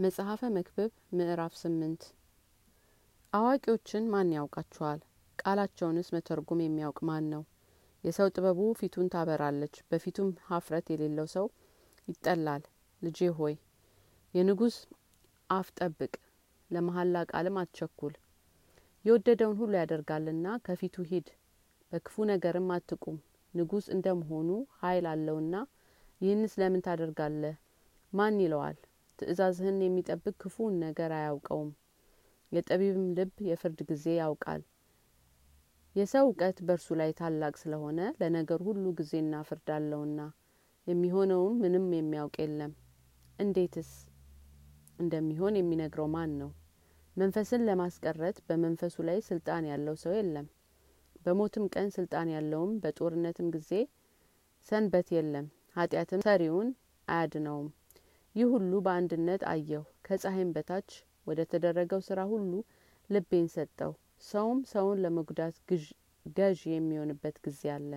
መጽሐፈ መክብብ ምዕራፍ ስምንት አዋቂዎችን ማን ያውቃቸዋል? ቃላቸውንስ መተርጉም የሚያውቅ ማን ነው? የሰው ጥበቡ ፊቱን ታበራለች፣ በፊቱም ሀፍረት የሌለው ሰው ይጠላል። ልጄ ሆይ የንጉሥ አፍ ጠብቅ፣ ለመሀላ ቃልም አትቸኩል። የወደደውን ሁሉ ያደርጋልና ከፊቱ ሂድ፣ በክፉ ነገርም አትቁም። ንጉሥ እንደ መሆኑ ኃይል አለውና ይህንስ ለምን ታደርጋለህ? ማን ይለዋል? ትእዛዝህን የሚጠብቅ ክፉውን ነገር አያውቀውም። የጠቢብም ልብ የፍርድ ጊዜ ያውቃል። የሰው እውቀት በእርሱ ላይ ታላቅ ስለሆነ ለነገር ሁሉ ጊዜና ፍርድ አለውና የሚሆነውም ምንም የሚያውቅ የለም። እንዴትስ እንደሚሆን የሚነግረው ማን ነው? መንፈስን ለማስቀረት በመንፈሱ ላይ ስልጣን ያለው ሰው የለም። በሞትም ቀን ስልጣን ያለውም በጦርነትም ጊዜ ሰንበት የለም። ኃጢአትም ሰሪውን አያድነውም። ይህ ሁሉ በአንድነት አየሁ። ከፀሐይም በታች ወደ ተደረገው ስራ ሁሉ ልቤን ሰጠው። ሰውም ሰውን ለመጉዳት ገዥ የሚሆንበት ጊዜ አለ።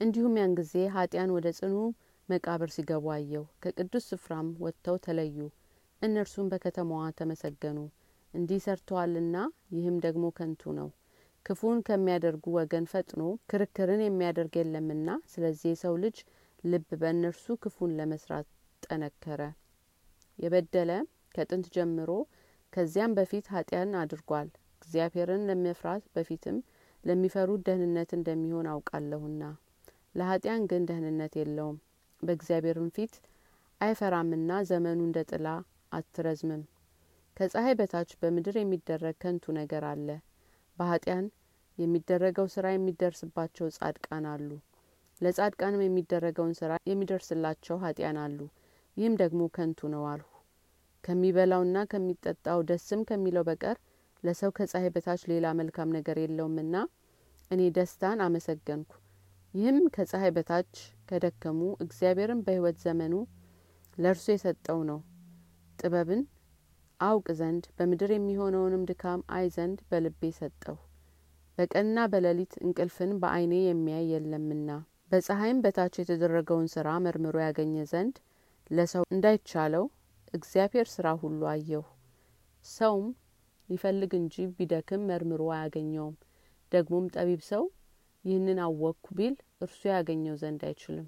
እንዲሁም ያን ጊዜ ኃጢያን ወደ ጽኑ መቃብር ሲገቡ አየሁ። ከቅዱስ ስፍራም ወጥተው ተለዩ። እነርሱም በከተማዋ ተመሰገኑ። እንዲህ ሰርተዋልና ይህም ደግሞ ከንቱ ነው። ክፉን ከሚያደርጉ ወገን ፈጥኖ ክርክርን የሚያደርግ የለምና፣ ስለዚህ የሰው ልጅ ልብ በእነርሱ ክፉን ለመስራት ጠነከረ። የበደለ ከጥንት ጀምሮ ከዚያም በፊት ኃጢያን አድርጓል። እግዚአብሔርን ለመፍራት በፊትም ለሚፈሩት ደህንነት እንደሚሆን አውቃለሁና፣ ለኃጢያን ግን ደህንነት የለውም። በእግዚአብሔርም ፊት አይፈራምና ዘመኑ እንደ ጥላ አትረዝምም። ከፀሐይ በታች በምድር የሚደረግ ከንቱ ነገር አለ። በኃጢያን የሚደረገው ስራ የሚደርስባቸው ጻድቃን አሉ። ለጻድቃንም የሚደረገውን ስራ የሚደርስላቸው ኃጢያን አሉ። ይህም ደግሞ ከንቱ ነው አልሁ። ከሚበላውና ከሚጠጣው ደስም ከሚለው በቀር ለሰው ከፀሐይ በታች ሌላ መልካም ነገር የለውምና እኔ ደስታን አመሰገንኩ። ይህም ከፀሐይ በታች ከደከሙ እግዚአብሔርን በሕይወት ዘመኑ ለእርሱ የሰጠው ነው። ጥበብን አውቅ ዘንድ በምድር የሚሆነውንም ድካም አይ ዘንድ በልቤ ሰጠው። በቀንና በሌሊት እንቅልፍን በዓይኔ የሚያይ የለምና በፀሐይም በታች የተደረገውን ስራ መርምሮ ያገኘ ዘንድ ለሰው እንዳይቻለው እግዚአብሔር ስራ ሁሉ አየሁ። ሰውም ሊፈልግ እንጂ ቢደክም መርምሮ አያገኘውም። ደግሞም ጠቢብ ሰው ይህንን አወቅኩ ቢል እርሱ ያገኘው ዘንድ አይችልም።